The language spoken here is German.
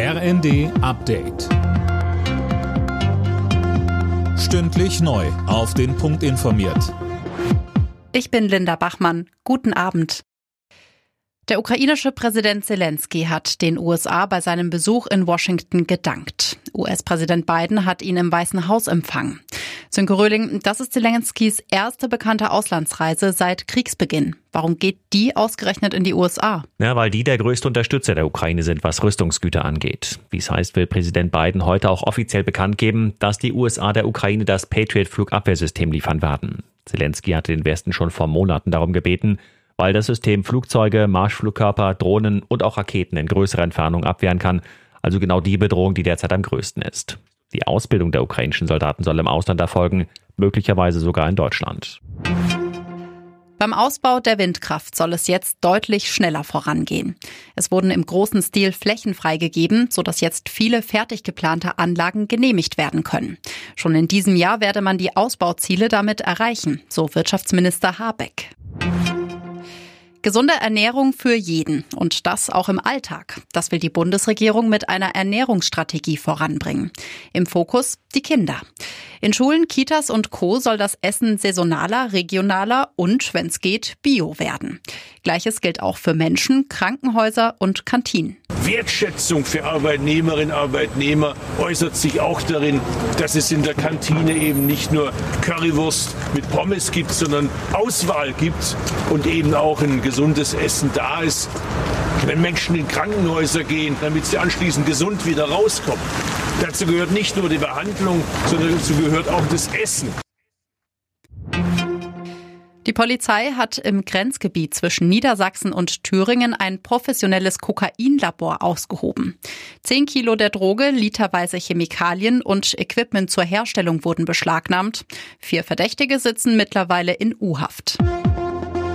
RND Update. Stündlich neu. Auf den Punkt informiert. Ich bin Linda Bachmann. Guten Abend. Der ukrainische Präsident Zelensky hat den USA bei seinem Besuch in Washington gedankt. US-Präsident Biden hat ihn im Weißen Haus empfangen. Sönke Röhling, das ist Zelenskys erste bekannte Auslandsreise seit Kriegsbeginn. Warum geht die ausgerechnet in die USA? Ja, weil die der größte Unterstützer der Ukraine sind, was Rüstungsgüter angeht. Wie es heißt, will Präsident Biden heute auch offiziell bekannt geben, dass die USA der Ukraine das Patriot-Flugabwehrsystem liefern werden. Zelensky hatte den Westen schon vor Monaten darum gebeten, weil das System Flugzeuge, Marschflugkörper, Drohnen und auch Raketen in größerer Entfernung abwehren kann, also genau die Bedrohung, die derzeit am größten ist. Die Ausbildung der ukrainischen Soldaten soll im Ausland erfolgen, möglicherweise sogar in Deutschland. Beim Ausbau der Windkraft soll es jetzt deutlich schneller vorangehen. Es wurden im großen Stil Flächen freigegeben, sodass jetzt viele fertig geplante Anlagen genehmigt werden können. Schon in diesem Jahr werde man die Ausbauziele damit erreichen, so Wirtschaftsminister Habeck. Gesunde Ernährung für jeden und das auch im Alltag. Das will die Bundesregierung mit einer Ernährungsstrategie voranbringen. Im Fokus die Kinder. In Schulen, Kitas und Co. soll das Essen saisonaler, regionaler und, wenn es geht, bio werden. Gleiches gilt auch für Menschen, Krankenhäuser und Kantinen. Wertschätzung für Arbeitnehmerinnen und Arbeitnehmer äußert sich auch darin, dass es in der Kantine eben nicht nur Currywurst mit Pommes gibt, sondern Auswahl gibt und eben auch ein gesundes Essen da ist. Wenn Menschen in Krankenhäuser gehen, damit sie anschließend gesund wieder rauskommen. Dazu gehört nicht nur die Behandlung, sondern dazu gehört auch das Essen. Die Polizei hat im Grenzgebiet zwischen Niedersachsen und Thüringen ein professionelles Kokainlabor ausgehoben. Zehn Kilo der Droge, literweise Chemikalien und Equipment zur Herstellung wurden beschlagnahmt. Vier Verdächtige sitzen mittlerweile in U-Haft.